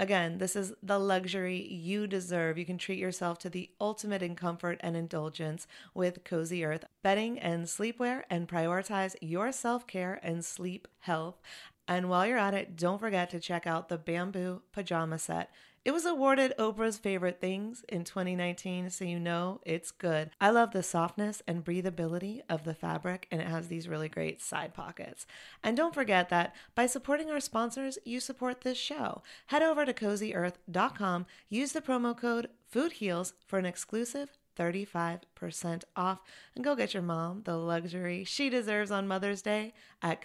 Again, this is the luxury you deserve. You can treat yourself to the ultimate in comfort and indulgence with Cozy Earth bedding and sleepwear and prioritize your self care and sleep health. And while you're at it, don't forget to check out the bamboo pajama set. It was awarded Oprah's favorite things in 2019, so you know it's good. I love the softness and breathability of the fabric, and it has these really great side pockets. And don't forget that by supporting our sponsors, you support this show. Head over to cozyearth.com, use the promo code FOODHEALS for an exclusive 35% off, and go get your mom the luxury she deserves on Mother's Day at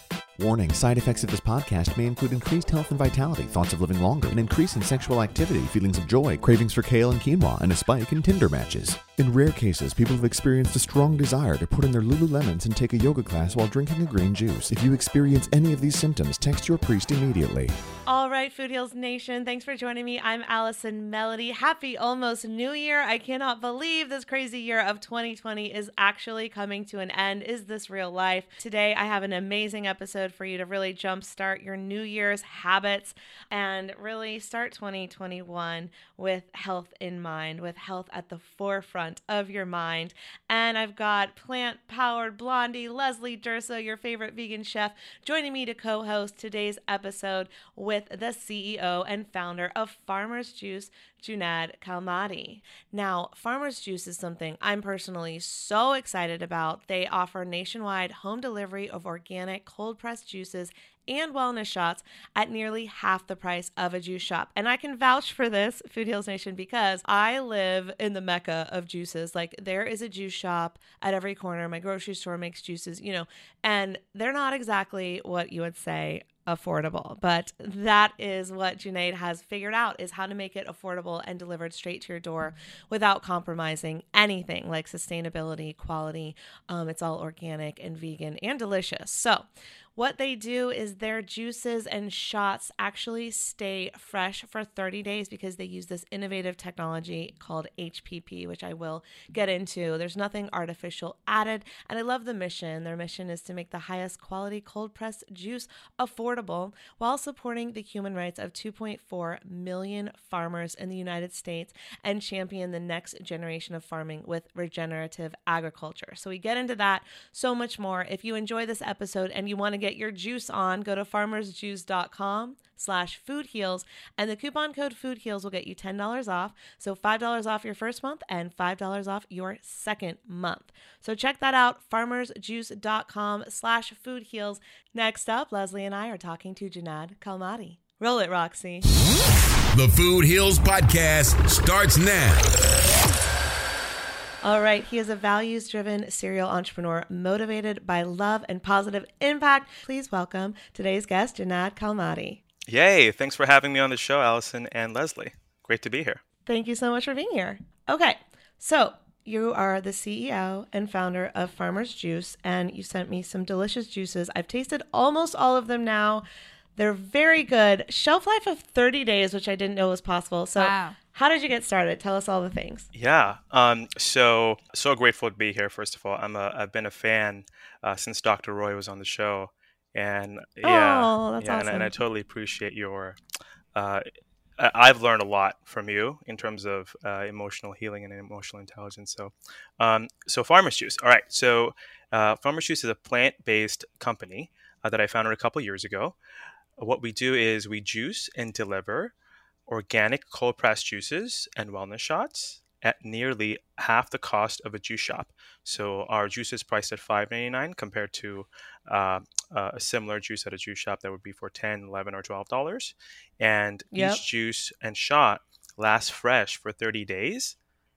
Warning side effects of this podcast may include increased health and vitality, thoughts of living longer, an increase in sexual activity, feelings of joy, cravings for kale and quinoa, and a spike in Tinder matches. In rare cases, people have experienced a strong desire to put in their Lululemons and take a yoga class while drinking a green juice. If you experience any of these symptoms, text your priest immediately. All right, Food Heals Nation, thanks for joining me. I'm Allison Melody. Happy almost New Year. I cannot believe this crazy year of 2020 is actually coming to an end. Is this real life? Today, I have an amazing episode for you to really jumpstart your New Year's habits and really start 2021 with health in mind, with health at the forefront of your mind. And I've got plant powered blondie Leslie Durso, your favorite vegan chef, joining me to co host today's episode with the CEO and founder of Farmer's Juice, Junaid Kalmadi. Now, Farmer's Juice is something I'm personally so excited about. They offer nationwide home delivery of organic cold pressed juices and wellness shots at nearly half the price of a juice shop. And I can vouch for this, Food Heals Nation, because I live in the mecca of juices. Like there is a juice shop at every corner. My grocery store makes juices, you know, and they're not exactly what you would say affordable. But that is what Junaid has figured out is how to make it affordable and delivered straight to your door without compromising anything like sustainability, quality. Um, it's all organic and vegan and delicious. So what they do is their juices and shots actually stay fresh for 30 days because they use this innovative technology called HPP, which I will get into. There's nothing artificial added, and I love the mission. Their mission is to make the highest quality cold pressed juice affordable while supporting the human rights of 2.4 million farmers in the United States and champion the next generation of farming with regenerative agriculture. So we get into that so much more. If you enjoy this episode and you want to get your juice on, go to farmersjuice.com slash food heals and the coupon code food heals will get you $10 off. So $5 off your first month and $5 off your second month. So check that out, farmersjuice.com slash food heals. Next up, Leslie and I are talking to Junaid Kalmadi. Roll it, Roxy. The Food Heals Podcast starts now. All right. He is a values driven serial entrepreneur motivated by love and positive impact. Please welcome today's guest, Junaid Kalmadi. Yay. Thanks for having me on the show, Allison and Leslie. Great to be here. Thank you so much for being here. Okay. So, you are the CEO and founder of Farmer's Juice, and you sent me some delicious juices. I've tasted almost all of them now. They're very good. Shelf life of 30 days, which I didn't know was possible. So, wow. How did you get started? Tell us all the things. Yeah. Um, so so grateful to be here. First of all, I'm a I've been a fan uh, since Dr. Roy was on the show, and yeah, oh, that's yeah, awesome. and, and I totally appreciate your. Uh, I've learned a lot from you in terms of uh, emotional healing and emotional intelligence. So, um, so Farmer's Juice. All right. So, uh, Farmer's Juice is a plant-based company uh, that I founded a couple years ago. What we do is we juice and deliver organic cold pressed juices and wellness shots at nearly half the cost of a juice shop. So our juice is priced at $5.99 compared to uh, a similar juice at a juice shop that would be for 10 11 or $12. And yep. each juice and shot lasts fresh for 30 days,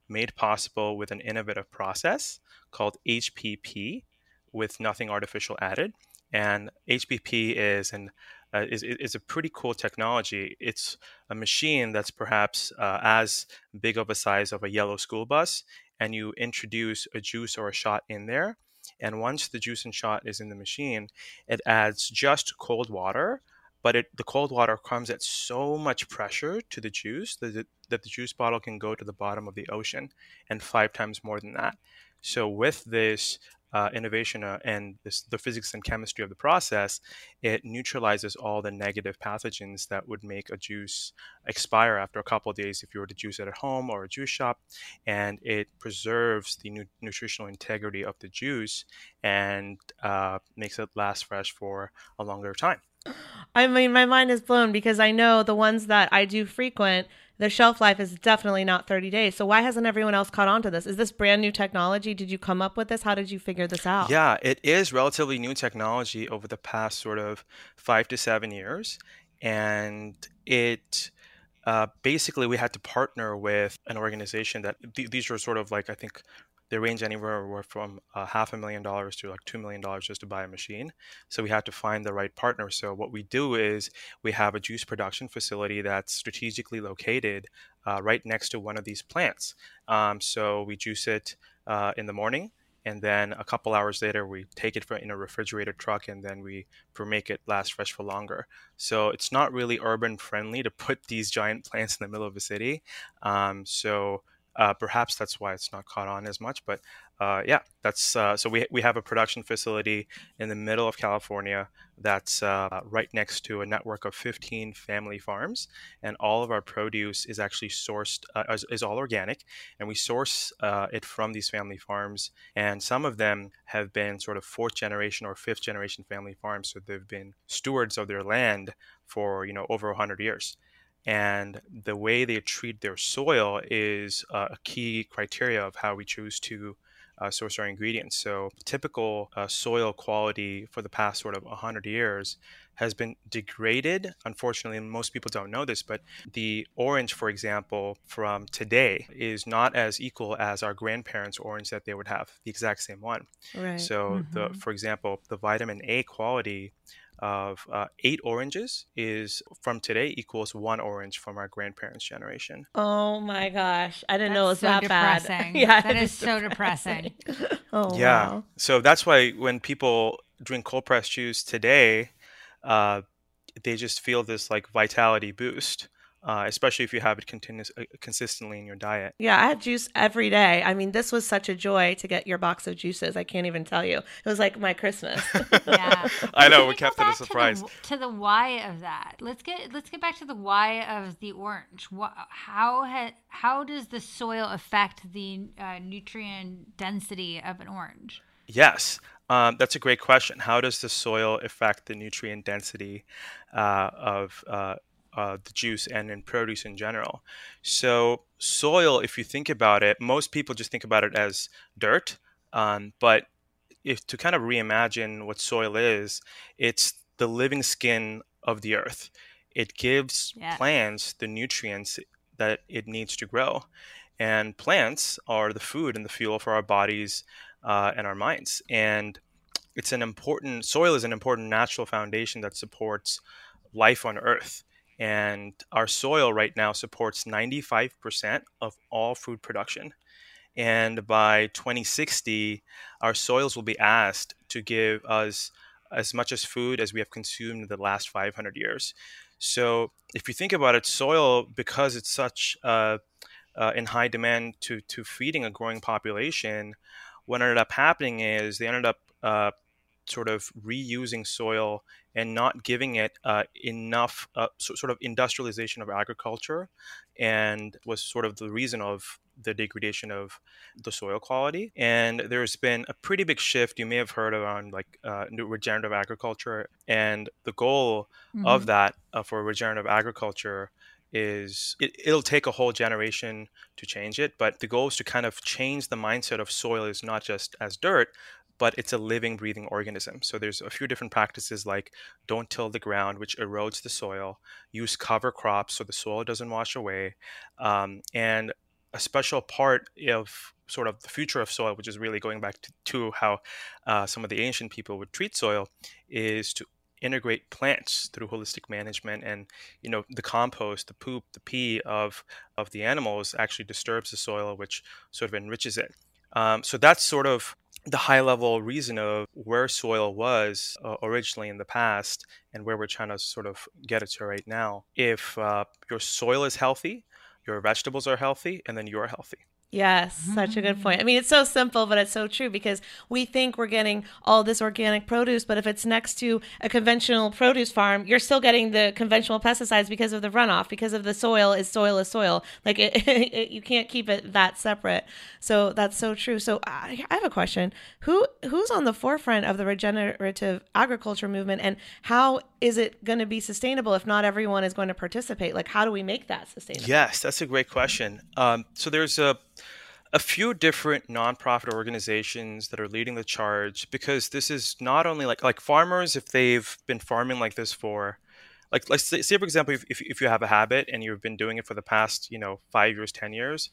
made possible with an innovative process called HPP with nothing artificial added. And HPP is an uh, is, is a pretty cool technology. It's a machine that's perhaps uh, as big of a size of a yellow school bus, and you introduce a juice or a shot in there. And once the juice and shot is in the machine, it adds just cold water, but it, the cold water comes at so much pressure to the juice that, that the juice bottle can go to the bottom of the ocean and five times more than that. So, with this uh, innovation uh, and this, the physics and chemistry of the process, it neutralizes all the negative pathogens that would make a juice expire after a couple of days if you were to juice it at home or a juice shop. And it preserves the nu- nutritional integrity of the juice and uh, makes it last fresh for a longer time. I mean, my mind is blown because I know the ones that I do frequent the shelf life is definitely not 30 days. So why hasn't everyone else caught on to this? Is this brand new technology? Did you come up with this? How did you figure this out? Yeah, it is relatively new technology over the past sort of five to seven years. And it uh, basically, we had to partner with an organization that th- these are sort of like, I think, they range anywhere from uh, half a million dollars to like two million dollars just to buy a machine. So we had to find the right partner. So what we do is we have a juice production facility that's strategically located uh, right next to one of these plants. Um, so we juice it uh, in the morning and then a couple hours later we take it in a refrigerated truck and then we make it last fresh for longer so it's not really urban friendly to put these giant plants in the middle of a city um, so uh, perhaps that's why it's not caught on as much but uh, yeah, that's uh, so we, we have a production facility in the middle of California that's uh, right next to a network of 15 family farms, and all of our produce is actually sourced uh, is, is, all organic, and we source uh, it from these family farms, and some of them have been sort of fourth generation or fifth generation family farms, so they've been stewards of their land for you know over 100 years and the way they treat their soil is uh, a key criteria of how we choose to uh, source our ingredients. So typical uh, soil quality for the past sort of 100 years has been degraded. Unfortunately, most people don't know this, but the orange, for example, from today is not as equal as our grandparents' orange that they would have, the exact same one. Right. So, mm-hmm. the, for example, the vitamin A quality of uh, eight oranges is from today equals one orange from our grandparents' generation. Oh my gosh. I didn't That's know it was so that depressing. bad. yeah. That is so depressing. oh, yeah. Wow. So that's why when people drink cold pressed juice today, uh, they just feel this like vitality boost uh, especially if you have it continuous, uh, consistently in your diet. Yeah, I had juice every day. I mean, this was such a joy to get your box of juices. I can't even tell you. It was like my Christmas. yeah, I know. We kept it a surprise. To the, to the, why of that. Let's get let's get back to the why of the orange. How ha, how does the soil affect the uh, nutrient density of an orange? Yes. Um, that's a great question. How does the soil affect the nutrient density uh, of uh, uh, the juice and in produce in general. So, soil, if you think about it, most people just think about it as dirt. Um, but if to kind of reimagine what soil is, it's the living skin of the earth. It gives yeah. plants the nutrients that it needs to grow. And plants are the food and the fuel for our bodies uh, and our minds. And it's an important, soil is an important natural foundation that supports life on earth. And our soil right now supports 95% of all food production. And by 2060, our soils will be asked to give us as much as food as we have consumed in the last 500 years. So, if you think about it, soil, because it's such uh, uh, in high demand to, to feeding a growing population, what ended up happening is they ended up uh, sort of reusing soil and not giving it uh, enough uh, so, sort of industrialization of agriculture and was sort of the reason of the degradation of the soil quality and there's been a pretty big shift you may have heard around like uh, regenerative agriculture and the goal mm-hmm. of that uh, for regenerative agriculture is it, it'll take a whole generation to change it but the goal is to kind of change the mindset of soil is not just as dirt but it's a living, breathing organism. So there's a few different practices like don't till the ground, which erodes the soil, use cover crops so the soil doesn't wash away, um, and a special part of sort of the future of soil, which is really going back to, to how uh, some of the ancient people would treat soil, is to integrate plants through holistic management. And you know the compost the poop the pee of of the animals actually disturbs the soil which sort of enriches it. Um, so that's sort of the high level reason of where soil was uh, originally in the past and where we're trying to sort of get it to right now. If uh, your soil is healthy, your vegetables are healthy, and then you're healthy. Yes, such a good point. I mean, it's so simple, but it's so true because we think we're getting all this organic produce, but if it's next to a conventional produce farm, you're still getting the conventional pesticides because of the runoff, because of the soil is soil is soil. Like it, it, you can't keep it that separate. So that's so true. So I, I have a question: Who who's on the forefront of the regenerative agriculture movement, and how is it going to be sustainable if not everyone is going to participate? Like, how do we make that sustainable? Yes, that's a great question. Um, so there's a a few different nonprofit organizations that are leading the charge because this is not only like like farmers if they've been farming like this for like let's say, say for example if, if, if you have a habit and you've been doing it for the past you know five years ten years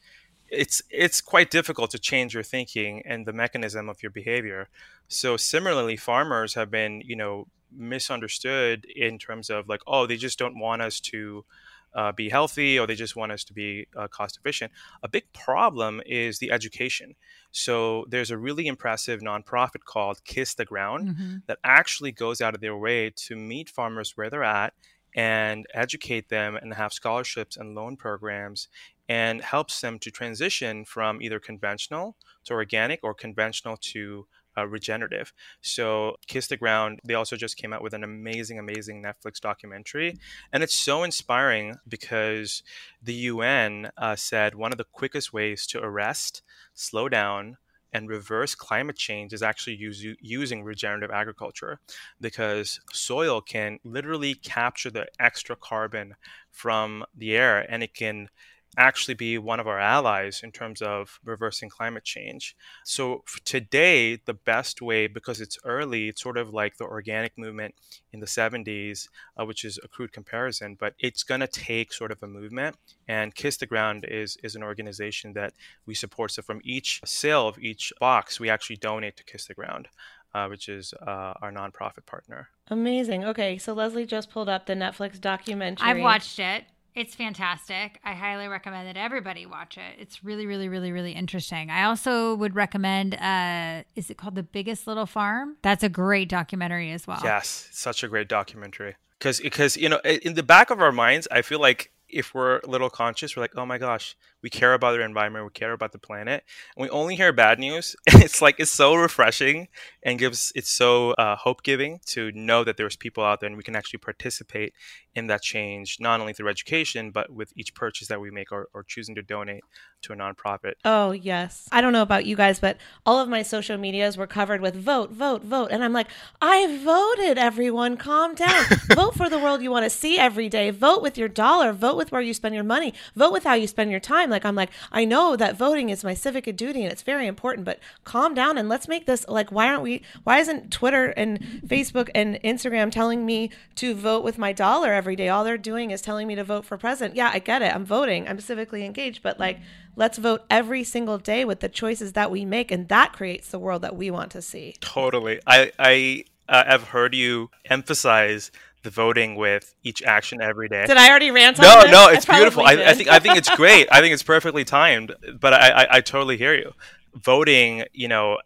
it's it's quite difficult to change your thinking and the mechanism of your behavior. So similarly, farmers have been you know misunderstood in terms of like oh they just don't want us to uh, be healthy or they just want us to be uh, cost efficient. A big problem is the education. So there's a really impressive nonprofit called Kiss the Ground mm-hmm. that actually goes out of their way to meet farmers where they're at and educate them and have scholarships and loan programs and helps them to transition from either conventional to organic or conventional to uh, regenerative. So, Kiss the Ground, they also just came out with an amazing, amazing Netflix documentary. And it's so inspiring because the UN uh, said one of the quickest ways to arrest, slow down, and reverse climate change is actually use, using regenerative agriculture because soil can literally capture the extra carbon from the air and it can actually be one of our allies in terms of reversing climate change. So today, the best way, because it's early, it's sort of like the organic movement in the 70s, uh, which is a crude comparison, but it's going to take sort of a movement. And Kiss the Ground is, is an organization that we support. So from each sale of each box, we actually donate to Kiss the Ground. Uh, which is uh, our nonprofit partner. Amazing. Okay, so Leslie just pulled up the Netflix documentary. I've watched it. It's fantastic. I highly recommend that everybody watch it. It's really, really, really, really interesting. I also would recommend uh is it called The Biggest Little Farm? That's a great documentary as well. Yes, such a great documentary. Because because you know, in the back of our minds, I feel like if we're a little conscious, we're like, oh my gosh, we care about our environment, we care about the planet, and we only hear bad news. it's like it's so refreshing and gives it's so uh, hope giving to know that there's people out there and we can actually participate in that change, not only through education, but with each purchase that we make or, or choosing to donate to a nonprofit. Oh, yes. I don't know about you guys, but all of my social medias were covered with vote, vote, vote. And I'm like, I voted, everyone. Calm down. vote for the world you want to see every day. Vote with your dollar. Vote with where you spend your money. Vote with how you spend your time. Like, I'm like, I know that voting is my civic duty and it's very important, but calm down and let's make this like, why aren't we, why isn't Twitter and Facebook and Instagram telling me to vote with my dollar every day? All they're doing is telling me to vote for president. Yeah, I get it. I'm voting. I'm civically engaged, but like, let's vote every single day with the choices that we make. And that creates the world that we want to see. Totally. I, I, uh, have heard you emphasize the voting with each action every day. Did I already rant on No, this? no, it's I beautiful. I, I, think I think it's great. I think it's perfectly timed. But I, I, I totally hear you. Voting, you know,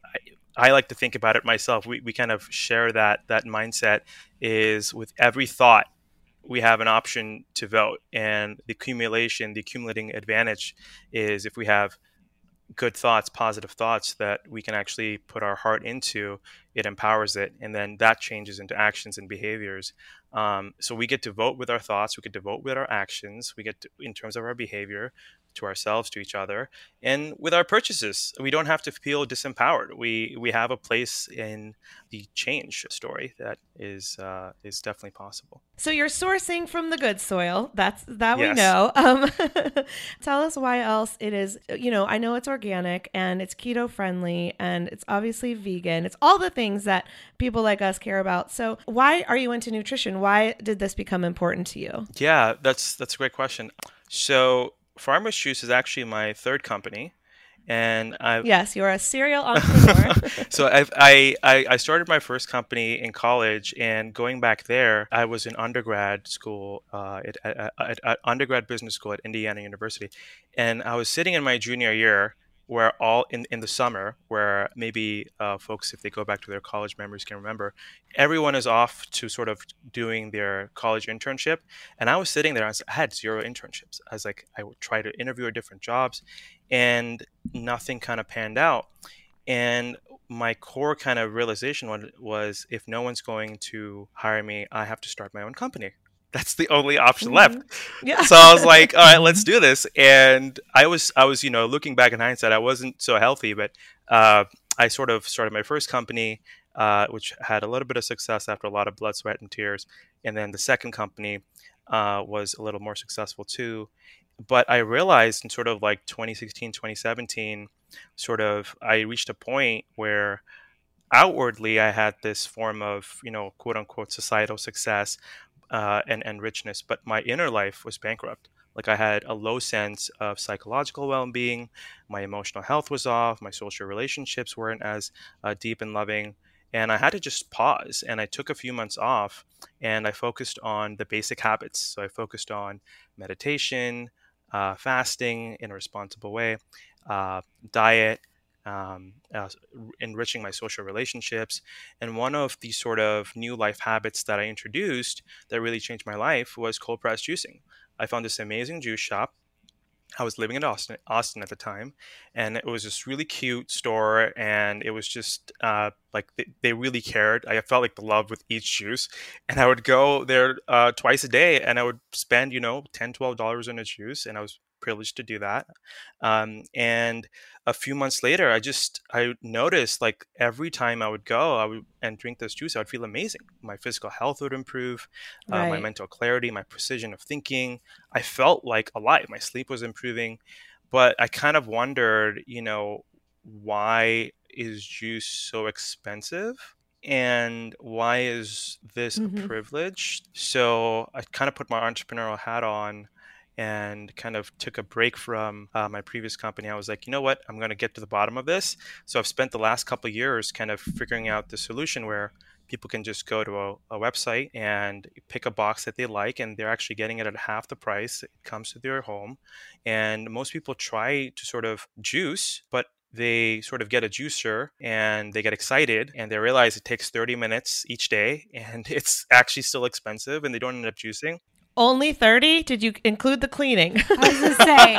I, I, like to think about it myself. We, we kind of share that that mindset is with every thought we have an option to vote and the accumulation the accumulating advantage is if we have good thoughts, positive thoughts that we can actually put our heart into, it empowers it, and then that changes into actions and behaviors. Um, so we get to vote with our thoughts, we get to vote with our actions, we get to, in terms of our behavior, to ourselves, to each other, and with our purchases. We don't have to feel disempowered. We we have a place in the change story that is uh, is definitely possible. So you're sourcing from the good soil. That's that yes. we know. Um, tell us why else it is. You know, I know it's organic and it's keto friendly and it's obviously vegan. It's all the things that people like us care about. So why are you into nutrition? Why did this become important to you? Yeah, that's that's a great question. So Farmers Juice is actually my third company, and I yes, you're a serial entrepreneur. so I've, I I started my first company in college, and going back there, I was in undergrad school uh, at, at, at, at undergrad business school at Indiana University, and I was sitting in my junior year where all in, in the summer where maybe uh, folks if they go back to their college memories can remember everyone is off to sort of doing their college internship. And i was sitting there i had zero internships. I was like i would try to interview at different jobs and nothing kind of panned out. And my core kind of realization was if no one's going to hire me i have to start my own company that's the only option left. Mm-hmm. Yeah. So I was like, all right, let's do this. And I was, I was, you know, looking back in hindsight, I wasn't so healthy, but uh, I sort of started my first company, uh, which had a little bit of success after a lot of blood, sweat, and tears. And then the second company uh, was a little more successful too. But I realized in sort of like 2016, 2017, sort of, I reached a point where outwardly I had this form of, you know, quote unquote societal success uh, and, and richness, but my inner life was bankrupt. Like I had a low sense of psychological well being, my emotional health was off, my social relationships weren't as uh, deep and loving. And I had to just pause. And I took a few months off and I focused on the basic habits. So I focused on meditation, uh, fasting in a responsible way, uh, diet, um, uh, enriching my social relationships. And one of the sort of new life habits that I introduced that really changed my life was cold press juicing. I found this amazing juice shop. I was living in Austin, Austin at the time, and it was this really cute store, and it was just uh, like they, they, really cared. I felt like the love with each juice, and I would go there uh, twice a day, and I would spend you know 10 dollars on a juice, and I was privileged to do that. Um, and a few months later, I just I noticed like every time I would go, I would and drink this juice, I would feel amazing. My physical health would improve, right. uh, my mental clarity, my precision of thinking. I felt like alive. My sleep was improving, but I kind of wondered, you know, why is juice so expensive? and why is this mm-hmm. a privilege? So I kind of put my entrepreneurial hat on and kind of took a break from uh, my previous company. I was like, you know what, I'm going to get to the bottom of this. So I've spent the last couple years kind of figuring out the solution where people can just go to a, a, website and pick a box that they like and they're actually getting it at half the price it comes to their home and most people try to sort of juice but they sort of get a juicer and they get excited and they realize it takes 30 minutes each day and it's actually still expensive and they don't end up juicing only 30? Did you include the cleaning? I was just to say,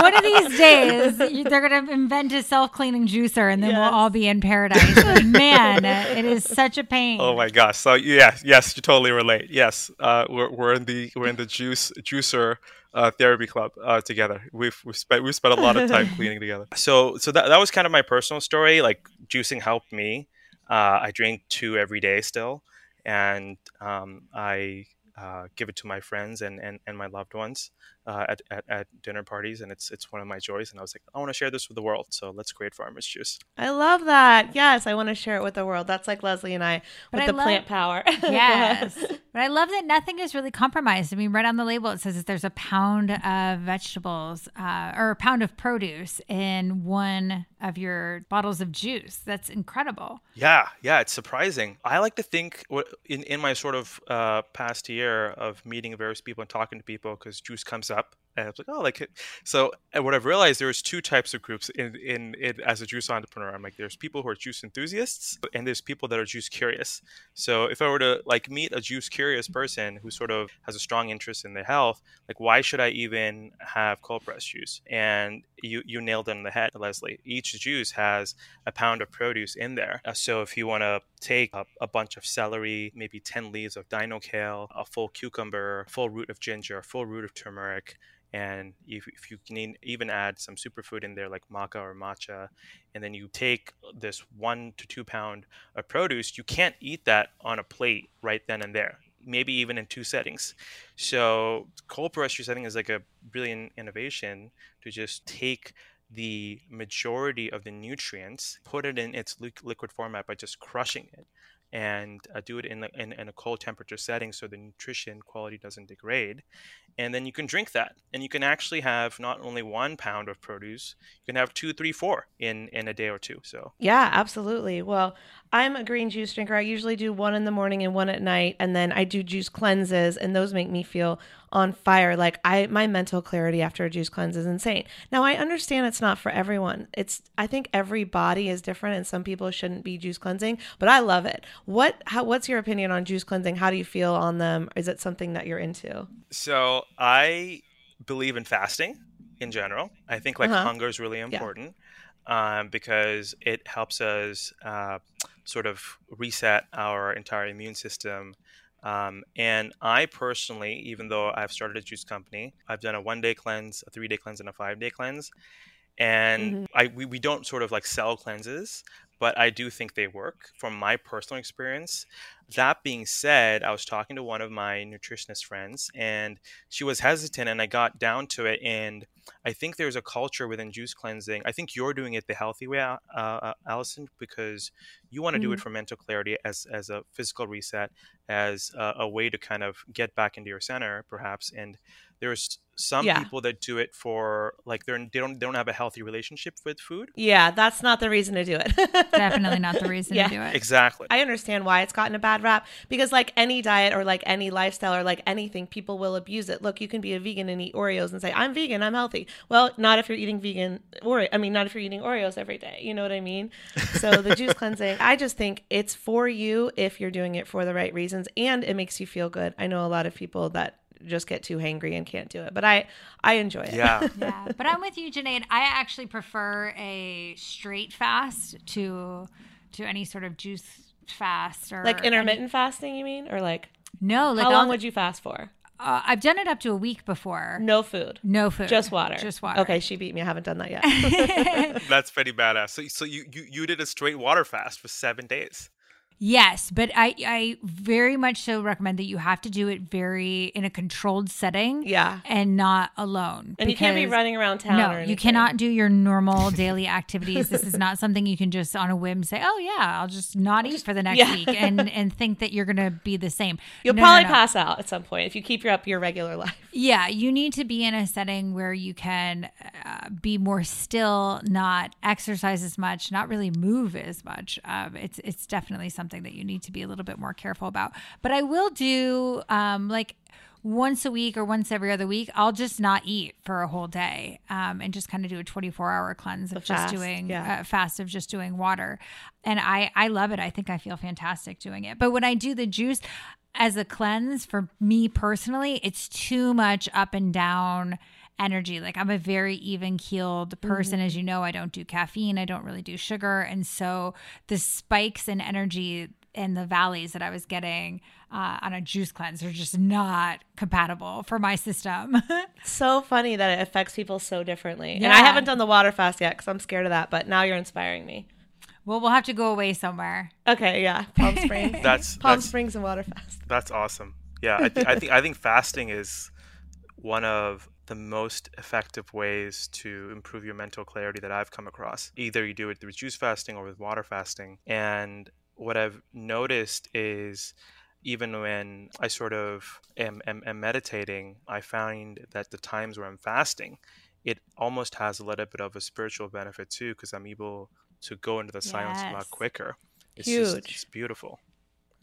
one of these days, they're going to invent a self cleaning juicer and then yes. we'll all be in paradise. man, it is such a pain. Oh my gosh. So, yeah, yes, you totally relate. Yes, uh, we're, we're in the we're in the juice juicer uh, therapy club uh, together. We've we've spent we spent a lot of time cleaning together. So so that that was kind of my personal story. Like juicing helped me. Uh, I drink two every day still, and um, I uh, give it to my friends and, and, and my loved ones uh, at, at, at, dinner parties and it's it's one of my joys and i was like i want to share this with the world so let's create farmers juice. I love that. Yes i want to share it with the world. That's like leslie and i with but the love, plant power. Yes. But i love that nothing is really compromised. I mean right on the label it says that there's a pound of vegetables uh, or a pound of produce in one of your bottles of juice. That's incredible. Yeah yeah it's surprising. I like to think in, in my sort of uh, past year of meeting various people and talking to people because juice comes up up and I was like, oh, like so. And what I've realized there's two types of groups in, in in as a juice entrepreneur. I'm like, there's people who are juice enthusiasts, and there's people that are juice curious. So if I were to like meet a juice curious person who sort of has a strong interest in their health, like why should I even have cold press juice? And you you nailed it on the head, Leslie. Each juice has a pound of produce in there. Uh, so if you want to take a, a, bunch of celery, maybe 10 leaves of dino kale, a full cucumber, full root of ginger, full root of turmeric, and if, if you can even add some superfood in there like maca or matcha and then you take this one to two pound of produce you can't eat that on a plate right then and there maybe even in two settings. So cold pressure setting is like a brilliant innovation to just take the majority of the nutrients put it in its liquid format by just crushing it and uh, do it in, in, in, a cold temperature setting so the nutrition quality doesn't degrade. And then you can drink that. And you can actually have not only one pound of produce, you can have two, three, four in, in a day or two. So, yeah, absolutely. Well, I'm a green juice drinker. I usually do one in the morning and one at night. And then I do juice cleanses, and those make me feel on fire. Like I my mental clarity after a juice cleanse is insane. Now I understand it's not for everyone. It's I think every body is different and some people shouldn't be juice cleansing, but I love it. What how what's your opinion on juice cleansing? How do you feel on them? Is it something that you're into? So I believe in fasting in general. I think like uh-huh. hunger is really important. Yeah. Um, because it helps us uh, sort of reset our entire immune system um, and I personally, even though I've started a juice company, I've done a one day cleanse, a three day cleanse, and a five day cleanse. And mm-hmm. I we, we don't sort of like sell cleanses, but I do think they work from my personal experience. That being said, I was talking to one of my nutritionist friends and she was hesitant, and I got down to it. And I think there's a culture within juice cleansing. I think you're doing it the healthy way, uh, uh, Allison, because you want to mm-hmm. do it mm-hmm. for mental clarity as, as a physical reset, as a, a way to kind of get back into your center, perhaps. And there's some Yeah. people that do it for like they're they don't they don't have a healthy relationship with food. Yeah, that's not the reason to do it. Definitely not the reason Yeah. to do it. Exactly. I understand why it's gotten a bad rap because, like any diet or like any lifestyle or like anything, people will abuse it. Look, you can be a vegan and eat Oreos and say, I'm vegan, I'm healthy. Well, not if you're eating vegan Oreo. I mean, not if you're eating Oreos every day. You know what I mean? So, the juice cleansing, I just think it's for you if you're doing it for the right reasons and it makes you feel good. I know a lot of people that just get too hangry and can't do it, but I, I enjoy it. yeah. yeah, but I'm with you, Junaid. I actually prefer a straight fast to to any sort of juice fast or like any- intermittent fasting, you mean? Or like, no, like how long I'll- would you fast for? uh, I've done it up to a week before. No food. No food, Just water. just water. Okay, she beat me. I haven't done that yet. That's pretty badass. So so you, you you did a straight water fast for seven days. Yes, but I I very much so recommend that you have to do it very in a controlled setting. Yeah. and not alone. And you can't be running around town. No, you cannot do your normal daily activities. This is not something you can just on a whim say, "Oh yeah, I'll just not eat for the next yeah. week," and and think that you're going to be the same. You'll No, no, probably no. pass out at some point if you keep your up your regular life. Yeah, you need to be in a setting where you can uh, be more still, not exercise as much, not really move as much. Um, it's it's definitely something that you need to be a little bit more careful about. But I will do um, like once a week or once every other week. I'll just not eat for a whole day um, and just kind of do a 24 hour cleanse of A just fast, doing yeah. uh, fast of just doing water. And I I love it. I think I feel fantastic doing it. But when I do the juice as a cleanse for me personally, it's too much up and down energy. Like I'm a very even keeled person. As you know, I don't do caffeine, I don't really do sugar. And so the spikes in energy and the valleys that I was getting uh, on a juice cleanse are just not compatible for my system. So funny that it affects people so differently. And I haven't done the water fast yet because I'm scared of that. But now you're inspiring me. well, we'll have to go away somewhere. Okay, yeah, Palm Springs. That's Palm that's Springs and water fast. that's awesome. Yeah, I, th- I think I think fasting is one of the most effective ways to improve your mental clarity that I've come across. Either you do it through juice fasting or with water fasting. And what I've noticed is even when I sort of am, am, am meditating, I find that the times where I'm fasting, it almost has a little bit of a spiritual benefit too, because I'm able to go into the silence a lot quicker. It's Huge. just it's beautiful.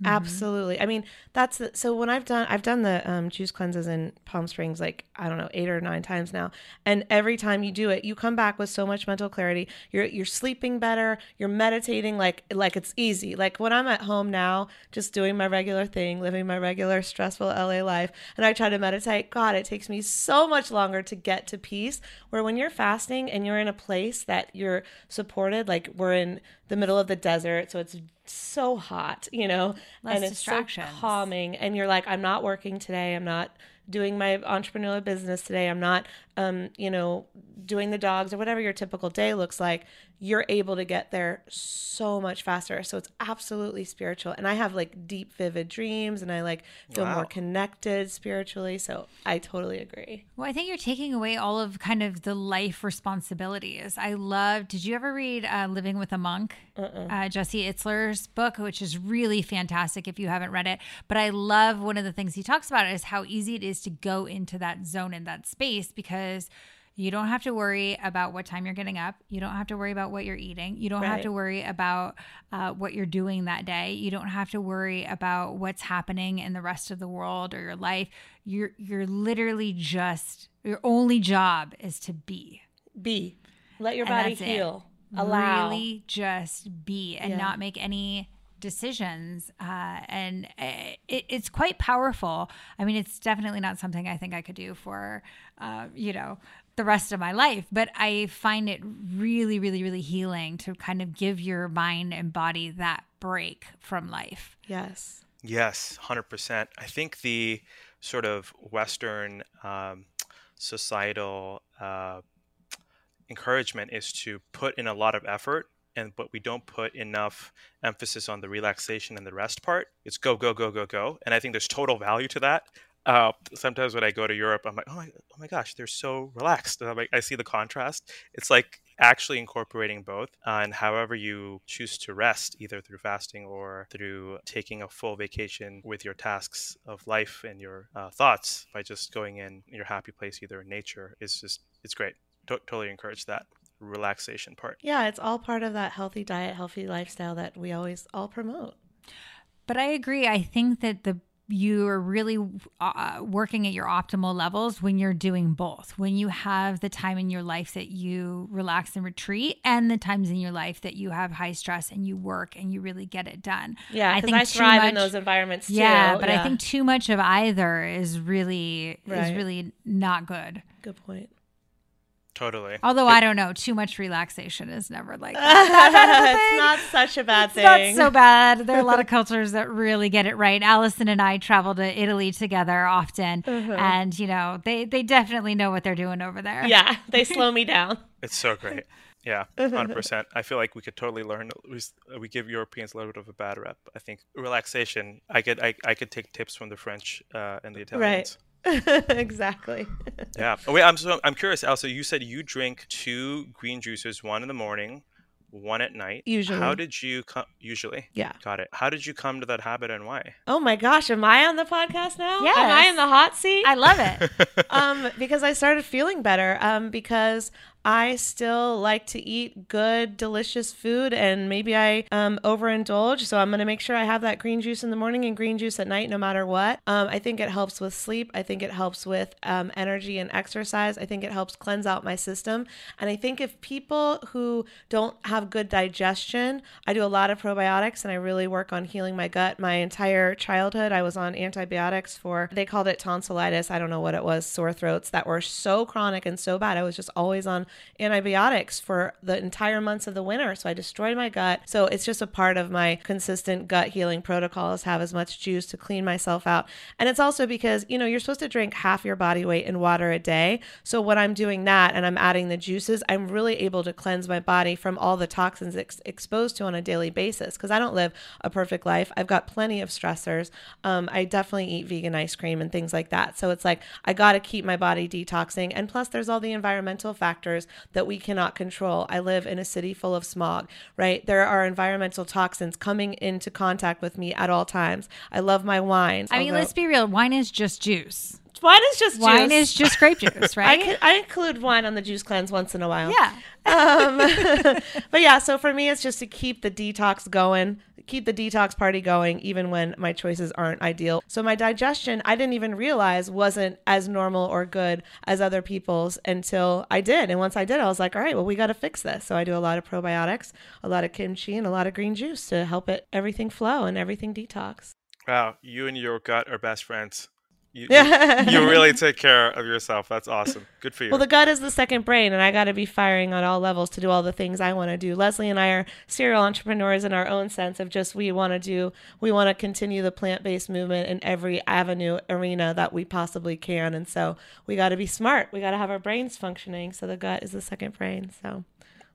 Absolutely. I mean, that's the, so when I've done I've done the um, juice cleanses in Palm Springs like I don't know eight or nine times now, and every time you do it, you come back with so much mental clarity. You're you're sleeping better. You're meditating like like it's easy. Like when I'm at home now, just doing my regular thing, living my regular stressful LA life, and I try to meditate. God, it takes me so much longer to get to peace. Where when you're fasting and you're in a place that you're supported, like we're in the middle of the desert, so it's so hot, you know, Less and it's so calming. And you're like, I'm not working today. I'm not doing my entrepreneurial business today. I'm not, um, you know, doing the dogs or whatever your typical day looks like. You're able to get there so much faster. So it's absolutely spiritual. And I have like deep, vivid dreams, and I like feel Wow. more connected spiritually. So I totally agree. Well, I think you're taking away all of kind of the life responsibilities. I love. Did you ever read uh, Living with a Monk? Uh, Jesse Itzler's book, which is really fantastic if you haven't read it. But I love one of the things he talks about is how easy it is to go into that zone in that space because. You don't have to worry about what time you're getting up. You don't have to worry about what you're eating. You don't have to worry about uh, what you're doing that day. You don't have to worry about what's happening in the rest of the world or your life. You're you're literally just your only job is to be. Be, let your And body that's it. heal. Allow. Really just be and Yeah. not make any decisions. Uh, and uh, it, it's quite powerful. I mean, it's definitely not something I think I could do for, uh, you know, the rest of my life, but I find it really, really, really healing to kind of give your mind and body that break from life. Yes. Yes, hundred percent. I think the sort of Western um, societal uh, encouragement is to put in a lot of effort, and but we don't put enough emphasis on the relaxation and the rest part. It's go, go, go, go, go, and I think there's total value to that. Uh, sometimes when I go to Europe, I'm like, oh my, oh my gosh, they're so relaxed. And I'm like, I see the contrast. It's like actually incorporating both, uh, and however you choose to rest, either through fasting or through taking a full vacation with your tasks of life and your uh, thoughts by just going in your happy place, either in nature, is just it's great. To- totally encourage that relaxation part. Yeah, it's all part of that healthy diet, healthy lifestyle that we always all promote. But I agree. I think that the you are really uh, working at your optimal levels when you're doing both. When you have the time in your life that you relax and retreat, and the times in your life that you have high stress and you work and you really get it done. Yeah, I think I, thrive in those environments too. Yeah, but I think too much of either is really is really not good. good point. Totally. Although I don't know, too much relaxation is never like that. it's not such a bad It's thing. not so bad. There are a lot of cultures that really get it right. Allison and I travel to Italy together often, uh-huh. and you know they they definitely know what they're doing over there. yeah, they slow me down. It's so great. Yeah, uh-huh. hundred percent. I feel like we could totally learn. We, uh, we give Europeans a little bit of a bad rep. I think relaxation. I could I, I could take tips from the French uh, and the Italians. exactly. Yeah. Oh, wait, I'm so I'm curious. Also, you said you drink two green juices, one in the morning, one at night. Usually. How did you come? Usually. Yeah. Got it. How did you come to that habit and why? Oh my gosh, am I on the podcast now? Yes. Am I in the hot seat? I love it. um, because I started feeling better. Um, because I still like to eat good, delicious food, and maybe I um, overindulge. So I'm going to make sure I have that green juice in the morning and green juice at night, no matter what. Um, I think it helps with sleep. I think it helps with um, energy and exercise. I think it helps cleanse out my system. And I think if people who don't have good digestion, I do a lot of probiotics and I really work on healing my gut. My entire childhood, I was on antibiotics for, they called it tonsillitis. I don't know what it was, sore throats that were so chronic and so bad. I was just always on antibiotics for the entire months of the winter. So I destroyed my gut. So it's just a part of my consistent gut healing protocols, have as much juice to clean myself out. And it's also because, you know, you're supposed to drink half your body weight in water a day. So when I'm doing that and I'm adding the juices, I'm really able to cleanse my body from all the toxins it's exposed to on a daily basis because I don't live a perfect life. I've got plenty of stressors. Um, I definitely eat vegan ice cream and things like that. So it's like I got to keep my body detoxing. And plus, there's all the environmental factors that we cannot control. I live in a city full of smog, right? There are environmental toxins coming into contact with me at all times. I love my wines. I mean, although- let's be real. Wine is just juice. wine is just Wine juice. is just grape juice, I, right? can, I include wine on the juice cleanse once in a while. yeah. Um, but yeah, so for me, it's just to keep the detox going, keep the detox party going, even when my choices aren't ideal. So my digestion, I didn't even realize wasn't as normal or good as other people's until I did. And once I did, I was like, all right, well, we got to fix this. So I do a lot of probiotics, a lot of kimchi, and a lot of green juice to help it everything flow and everything detox. Wow, you and your gut are best friends. You, you, you really take care of yourself. That's awesome. Good for you. Well, the gut is the second brain, and I got to be firing on all levels to do all the things I want to do. Leslie and I are serial entrepreneurs in our own sense of just we want to do, we want to continue the plant based movement in every avenue, arena that we possibly can. And so we got to be smart. We got to have our brains functioning. So the gut is the second brain. So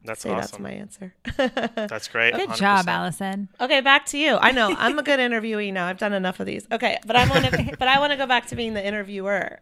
that's say that's my answer. That's great. Good 100%. job, Allison. okay, back to you. I know I'm a good interviewee now. I've done enough of these. Okay, but I want to, but I want to go back to being the interviewer.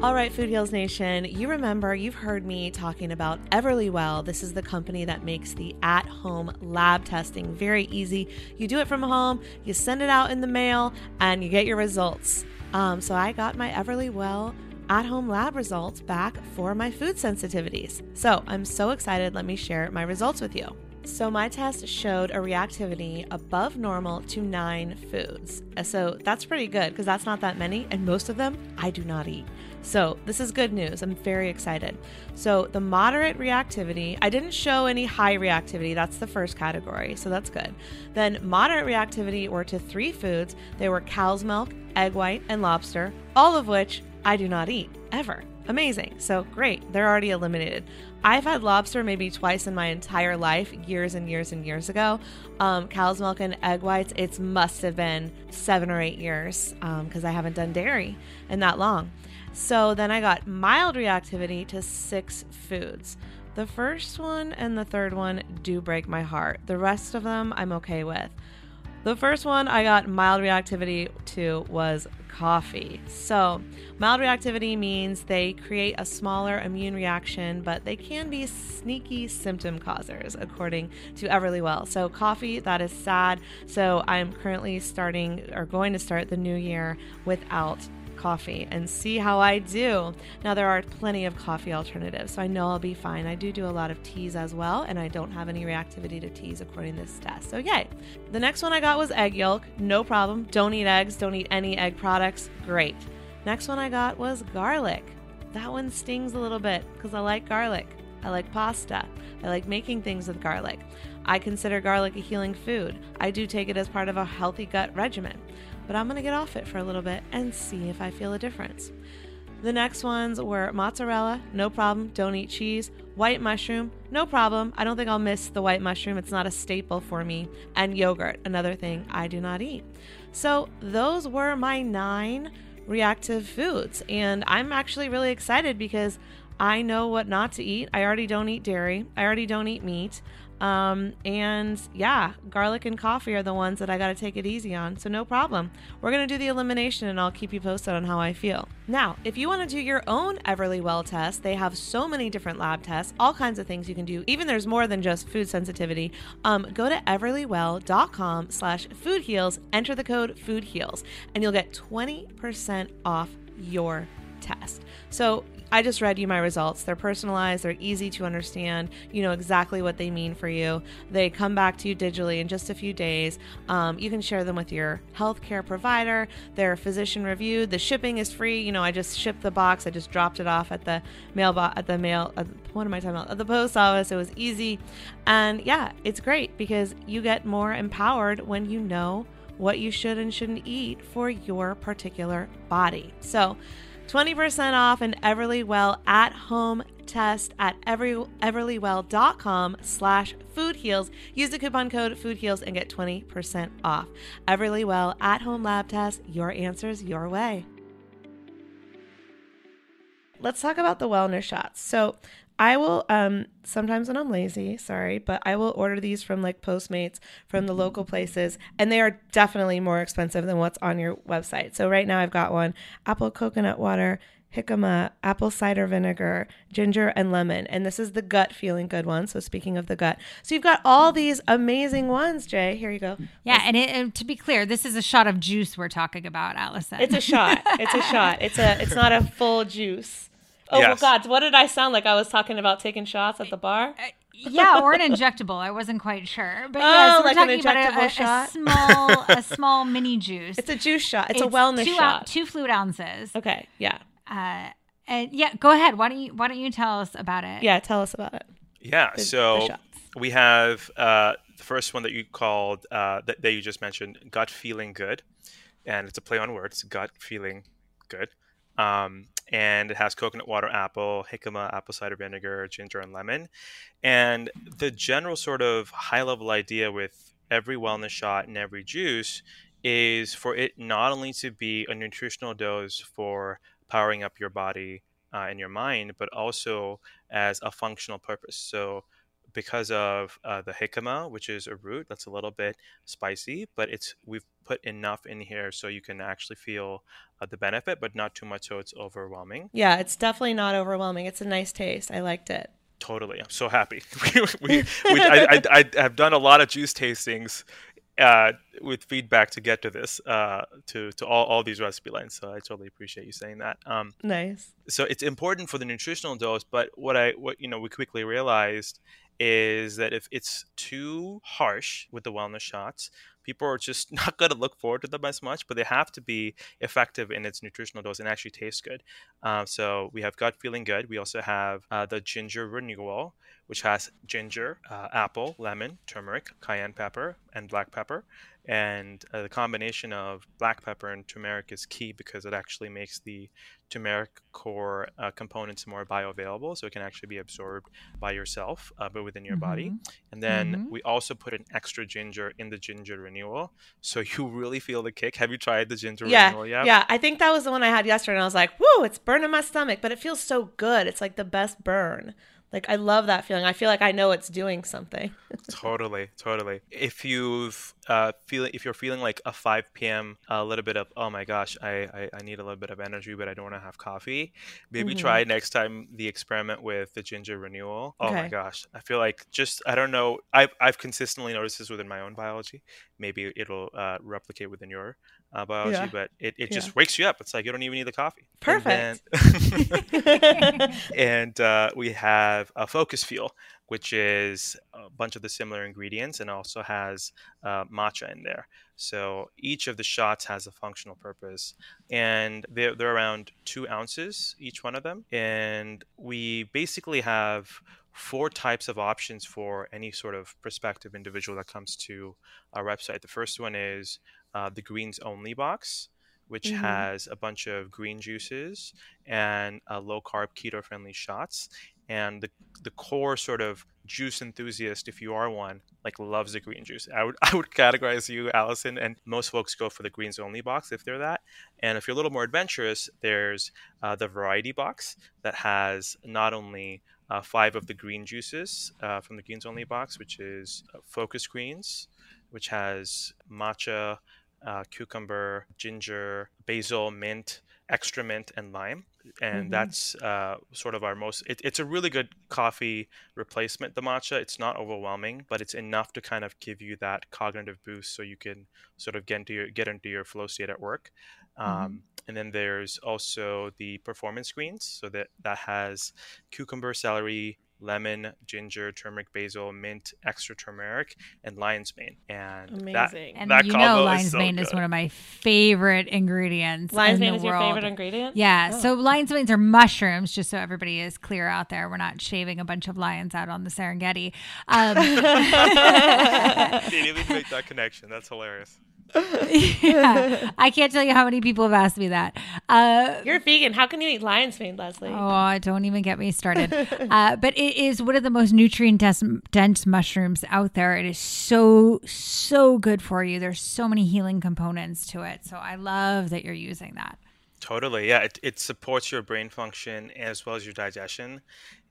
All right, Food Heals Nation, you remember you've heard me talking about Everlywell. This is the company that makes the at home lab testing very easy. You do it from home, you send it out in the mail, and you get your results. Um, so I got my Everlywell at home lab results back for my food sensitivities. So I'm so excited. Let me share my results with you. So, my test showed a reactivity above normal to nine foods. Uh, So, that's pretty good because that's not that many, and most of them I do not eat. So, this is good news. I'm very excited. So, the moderate reactivity, I didn't show any high reactivity. That's the first category. So, that's good. Then, moderate reactivity were to three foods they were cow's milk, egg white, and lobster, all of which I do not eat ever. Amazing. So great. They're already eliminated. I've had lobster maybe twice in my entire life, years and years and years ago. Um, cow's milk and egg whites, it must have been seven or eight years because I haven't done dairy in that long. So then I got mild reactivity to six foods. The first one and the third one do break my heart. The rest of them I'm okay with. The first one I got mild reactivity to was coffee. So, mild reactivity means they create a smaller immune reaction, but they can be sneaky symptom causers, according to Everlywell. So, coffee, that is sad. So, I'm currently starting or going to start the new year without coffee and see how I do. Now, there are plenty of coffee alternatives, so I know I'll be fine. I do do a lot of teas as well, and I don't have any reactivity to teas according to this test. So, yay. The next one I got was egg yolk. No problem. Don't eat eggs, don't eat any egg products. Great. Next one I got was garlic. That one stings a little bit because I like garlic. I like pasta. I like making things with garlic. I consider garlic a healing food. I do take it as part of a healthy gut regimen but I'm going to get off it for a little bit and see if I feel a difference. The next ones were mozzarella, no problem, don't eat cheese. White mushroom, no problem, I don't think I'll miss the white mushroom, it's not a staple for me. And yogurt, another thing I do not eat. So those were my nine reactive foods. And I'm actually really excited because I know what not to eat. I already don't eat dairy, I already don't eat meat. Um, and yeah, garlic and coffee are the ones that I got to take it easy on. So, no problem. We're going to do the elimination and I'll keep you posted on how I feel. Now, if you want to do your own Everlywell test, they have so many different lab tests, all kinds of things you can do. Even there's more than just food sensitivity. Um, go to everlywell.com slash foodheals, enter the code foodheals, and you'll get 20% off your test. So I just read you my results. They're personalized, they're easy to understand. You know exactly what they mean for you. They come back to you digitally in just a few days. Um, you can share them with your healthcare provider. They're physician reviewed. The shipping is free. You know, I just shipped the box. I just dropped it off at the mailbox at the mail. At, what am I talking about? At the post office. It was easy, and yeah, it's great because you get more empowered when you know what you should and shouldn't eat for your particular body. So 20% off an Everlywell at home test at every, everlywell.com slash foodheals. Use the coupon code foodheals and get 20% off. Everlywell at home lab test, your answers your way. Let's talk about the wellness shots. So I will um sometimes when I'm lazy, sorry, but I will order these from like Postmates from the local places and they are definitely more expensive than what's on your website. So right now I've got one apple coconut water, jicama, apple cider vinegar, ginger and lemon. And this is the gut feeling good one. So speaking of the gut. So you've got all these amazing ones, Jay. Here you go. Yeah, and, it, and to be clear, this is a shot of juice we're talking about, Allison. It's a shot. It's a shot. It's a it's not a full juice. Oh Yes. well, God! What did I sound like? I was talking about taking shots at the bar. yeah, or an injectable. I wasn't quite sure, but Oh, yes, we're like an talking about a, injectable a- a shot? small, a small mini juice. It's a juice shot. It's, a wellness two, shot. two fluid ounces. okay. Yeah. Uh, and yeah, go ahead. Why don't you Why don't you tell us about it? Yeah. Tell us about it. Yeah. The- the so shots. we have uh, the first one that you called uh, that, that you just mentioned, gut feeling good, and it's a play on words, gut feeling good. Um, and it has coconut water, apple, jicama, apple cider vinegar, ginger, and lemon. And the general sort of high level idea with every wellness shot and every juice is for it not only to be a nutritional dose for powering up your body uh, and your mind, but also as a functional purpose. So, because of uh, the jicama, which is a root that's a little bit spicy, but it's we've put enough in here so you can actually feel uh, the benefit, but not too much so it's overwhelming. Yeah. It's definitely not overwhelming. It's a nice taste. I liked it. Totally, I'm so happy. we, we, we, I, I, I have done a lot of juice tastings uh, with feedback to get to this, uh, to to all, all these recipe lines. So I totally appreciate you saying that. Um, Nice. so it's important for the nutritional dose but what i what you know we quickly realized is that if it's too harsh with the wellness shots people are just not going to look forward to them as much but they have to be effective in its nutritional dose and actually taste good. Uh, so we have gut feeling good. We also have uh, the ginger renewal which has ginger uh, apple lemon turmeric cayenne pepper and black pepper and uh, the combination of black pepper and turmeric is key because it actually makes the turmeric core uh, components more bioavailable so it can actually be absorbed by yourself uh, but within your body and then Mhm. we also put an extra ginger in the ginger renewal so you really feel the kick have you tried the ginger Yeah. renewal yet Yeah. I think that was the one I had yesterday, and I was like, "Whoa, it's burning my stomach," but it feels so good. It's like the best burn. Like I love that feeling. I feel like I know it's doing something. totally, totally. If you've uh, feeling, if you're feeling like a 5 p.m. a little bit of, oh my gosh, I, I, I need a little bit of energy, but I don't want to have coffee. Maybe Mhm. try next time the experiment with the ginger renewal. Oh my gosh, I feel like just I don't know. I've I've consistently noticed this within my own biology. Maybe it'll uh, replicate within your uh, biology, Yeah. but it, it Yeah. just wakes you up. It's like you don't even need the coffee. And Perfect. then- and uh, we have a focus fuel which is a bunch of the similar ingredients and also has uh, matcha in there so each of the shots has a functional purpose and they're, they're around two ounces each one of them and we basically have four types of options for any sort of prospective individual that comes to our website the first one is uh, the greens only box which Mhm. has a bunch of green juices and uh, low carb keto friendly shots. And the the core sort of juice enthusiast if you are one like loves the green juice. I would i would categorize you allison and most folks go for the greens only box if they're that. And if you're a little more adventurous there's uh, the variety box that has not only uh, five of the green juices uh, from the greens only box which is uh, focus greens which has matcha uh, cucumber ginger basil mint extra mint and lime. And Mhm. that's uh, sort of our most it, it's a really good coffee replacement the matcha. It's not overwhelming but it's enough to kind of give you that cognitive boost so you can sort of get into your get into your flow state at work. Um, and then there's also the performance greens. So that that has cucumber celery lemon ginger turmeric basil mint extra turmeric and lion's mane and that And that you combo know is lion's so mane is one of my favorite ingredients. Lion's in mane the is your favorite ingredient? Yeah. Oh. So lion's manes are mushrooms, just so everybody is clear out there. We're not shaving a bunch of lions out on the Serengeti. Um, Didn't even make that connection that's hilarious yeah. I can't tell you how many people have asked me that. Uh, You're vegan. How can you eat lion's mane, Leslie? Oh, don't even get me started. uh, but it is one of the most nutrient dense, dense mushrooms out there. It is so, so good for you. There's so many healing components to it. So I love that you're using that. Totally, yeah. It, it supports your brain function as well as your digestion.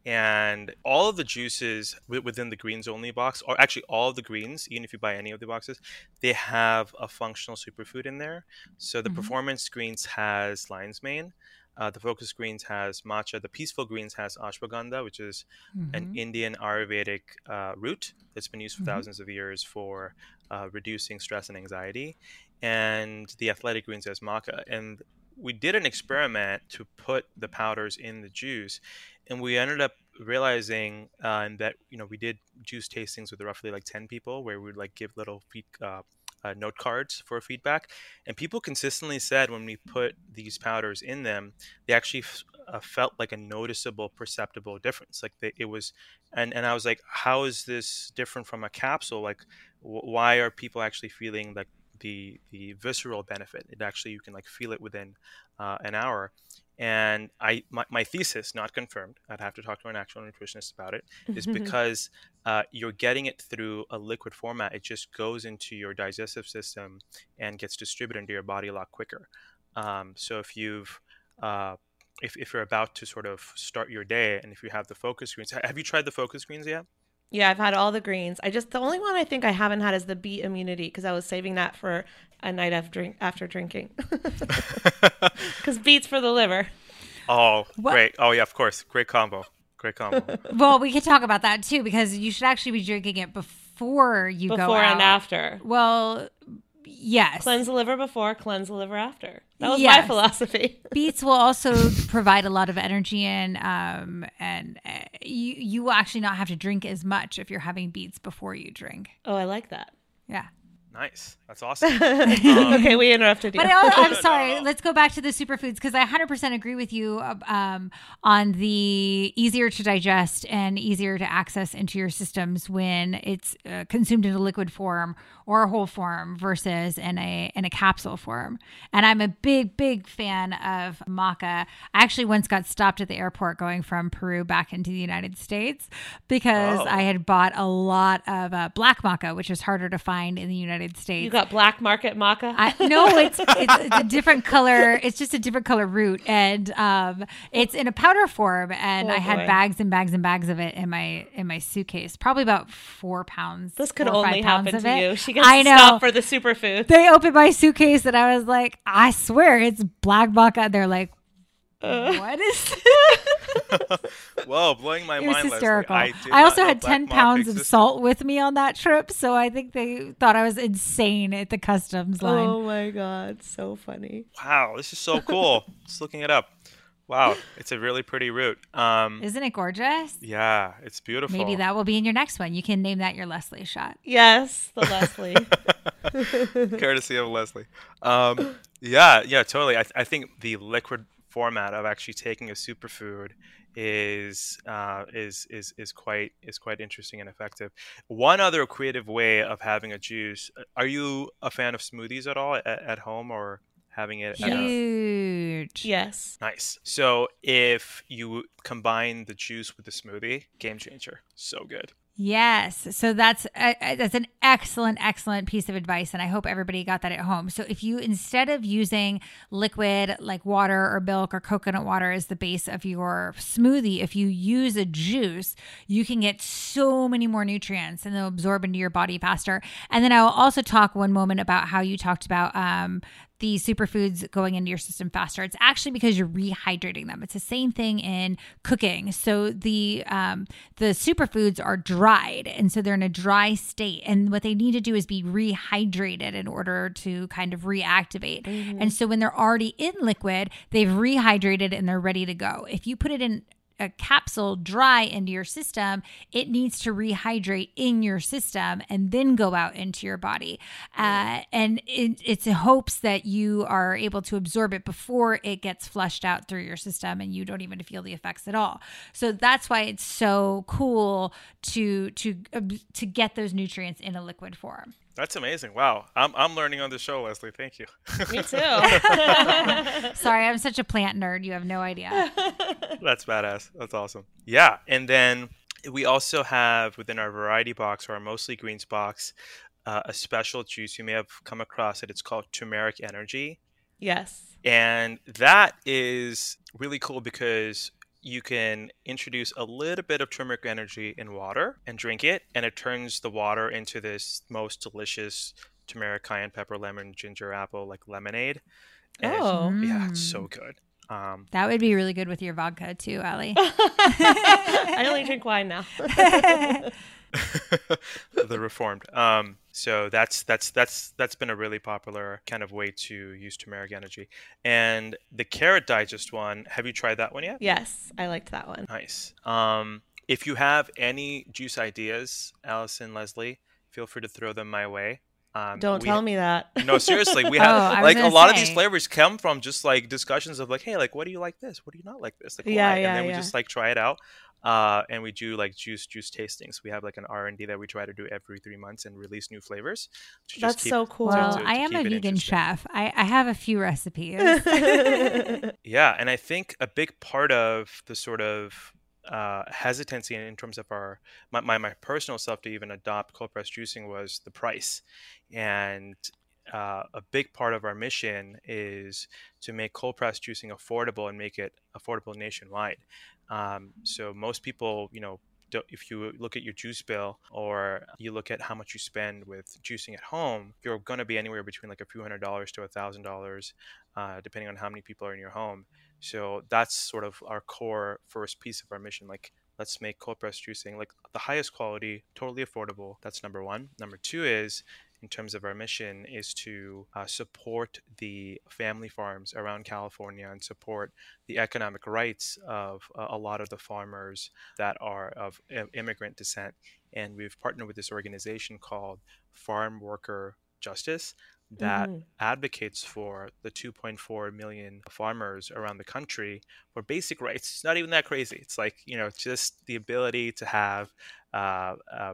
And all of the juices within the greens only box, or actually all of the greens, even if you buy any of the boxes, they have a functional superfood in there. So the Mhm. performance greens has lion's mane. Uh, the focus greens has matcha. The peaceful greens has ashwagandha, which is an Mhm. Indian Ayurvedic uh, root that's been used for Mhm. thousands of years for uh, reducing stress and anxiety. And the athletic greens has maca. And we did an experiment to put the powders in the juice, and we ended up realizing uh, that you know we did juice tastings with roughly like ten people, where we'd like give little feed, uh, uh, note cards for feedback, and people consistently said when we put these powders in them, they actually f- uh, felt like a noticeable, perceptible difference. Like they, it was, and and I was like, how is this different from a capsule? Like, wh- why are people actually feeling like the the visceral benefit? It actually you can like feel it within uh, an hour. And I my, my thesis, not confirmed, I'd have to talk to an actual nutritionist about it, is because uh, you're getting it through a liquid format. It just goes into your digestive system and gets distributed into your body a lot quicker. Um, so if you've uh, if, if you're about to sort of start your day and if you have the focus greens, have you tried the focus greens yet? Yeah, I've had all the greens. I just the only one I think I haven't had is the beet immunity because I was saving that for a night after drink after drinking. Because beets for the liver. oh, What- great. Oh, yeah, of course. Great combo. Great combo. Well, we could talk about that too because you should actually be drinking it before you go Before out. and after. Well, yes. Cleanse the liver before, cleanse the liver after. That was my philosophy. Beets will also provide a lot of energy and um and uh, you you will actually not have to drink as much if you're having beets before you drink. Oh, I like that. Yeah. Nice. That's awesome. okay, we interrupted you. But I, I'm no, sorry. no. Let's go back to the superfoods because I 100% agree with you um, on the easier to digest and easier to access into your systems when it's uh, consumed in a liquid form or a whole form versus in a in a capsule form. And I'm a big big fan of maca. I actually once got stopped at the airport going from Peru back into the United States because Oh. I had bought a lot of uh, black maca, which is harder to find in the United United States. You got black market maca? I, no, it's, it's it's a different color. It's just a different color root, and um, it's in a powder form. And Oh, I had boy. bags and bags and bags of it in my in my suitcase. Probably about four pounds. this could four or five only happen to it. you. She gets I know. stopped for the superfood. they opened my suitcase, and I was like, I swear it's black maca. And they're like, Uh. what is? Whoa, blowing my It was mind. Leslie. hysterical. I, I, also had 10 maca pounds of salt with me on that trip. So I think they thought I was insane at the customs line. Oh my god, so funny. Wow, this is so cool. Just looking it up. Wow, it's a really pretty route. Um, Isn't it gorgeous? yeah, it's beautiful. Maybe that will be in your next one. You can name that your Leslie shot. Yes, the Leslie. courtesy of Leslie. Um, yeah, yeah, totally. I, I think the liquid format of actually taking a superfood is uh, is is is quite is quite interesting and effective. One other creative way of having a juice. uh, Are you a fan of smoothies at all at, at home or having it? At a, Huge. yes. nice. So if you combine the juice with the smoothie, game changer. So good. Yes. So that's uh, that's an excellent excellent piece of advice and I hope everybody got that at home. So if you instead of using liquid like water or milk or coconut water as the base of your smoothie, if you use a juice, you can get so many more nutrients and they'll absorb into your body faster. And then I will also talk one moment about how you talked about um the superfoods going into your system faster. It's actually because you're rehydrating them. It's the same thing in cooking. So the um, the superfoods are dried, and so they're in a dry state. And what they need to do is be rehydrated in order to kind of reactivate. And so when they're already in liquid, they've rehydrated and they're ready to go. If you put it in a capsule dry into your system, it needs to rehydrate in your system and then go out into your body. Uh, and it, it's in hopes that you are able to absorb it before it gets flushed out through your system and you don't even feel the effects at all. So that's why it's so cool to to to get those nutrients in a liquid form. That's amazing. Wow, I'm I'm learning on the show, Leslie. Thank you. Me too. Sorry, I'm such a plant nerd. You have no idea. That's badass. That's awesome. Yeah, and then we also have within our variety box or our mostly greens box uh, a special juice. You may have come across it. It's called turmeric energy, yes. and that is really cool because you can introduce a little bit of turmeric energy in water and drink it, and it turns the water into this most delicious turmeric, cayenne pepper, lemon, ginger, apple like lemonade. And it's- Oh. yeah, it's so good. Um, That would be really good with your vodka too, Ali. I only drink wine now. the reformed. Um, so that's that's that's that's been a really popular kind of way to use turmeric energy. And the carrot digest one, have you tried that one yet? yes, I liked that one. Nice. Um, if you have any juice ideas, Allison, Leslie, feel free to throw them my way. Um, Don't tell ha- me that. No, seriously, we Oh, have was like a lot of these flavors come from just like discussions of like, hey, like, what do you like this? What do you not like this? Like, Yeah, why? yeah, and then we just like try it out. Uh, and we do like juice juice tastings. We have like an R and D that we try to do every three months and release new flavors. to just That's keep- so cool. Well, to- to I am a vegan chef. I, I have a few recipes. Yeah, and I think a big part of the sort of uh, hesitancy in, in terms of our my, my, my personal self to even adopt cold press juicing was the price, and uh, a big part of our mission is to make cold press juicing affordable and make it affordable nationwide. Um, so most people, you know. If you look at your juice bill or you look at how much you spend with juicing at home, you're going to be anywhere between like a few hundred dollars to a thousand dollars, uh, depending on how many people are in your home. So that's sort of our core first piece of our mission. Like, let's make cold press juicing like the highest quality, totally affordable. That's number one. Number two is, in terms of our mission, is to uh, support the family farms around California and support the economic rights of uh, a lot of the farmers that are of immigrant descent. And we've partnered with this organization called Farmworker Justice that Mhm. advocates for the 2.4 million farmers around the country for basic rights. It's not even that crazy. It's like, you know, just the ability to have uh, uh,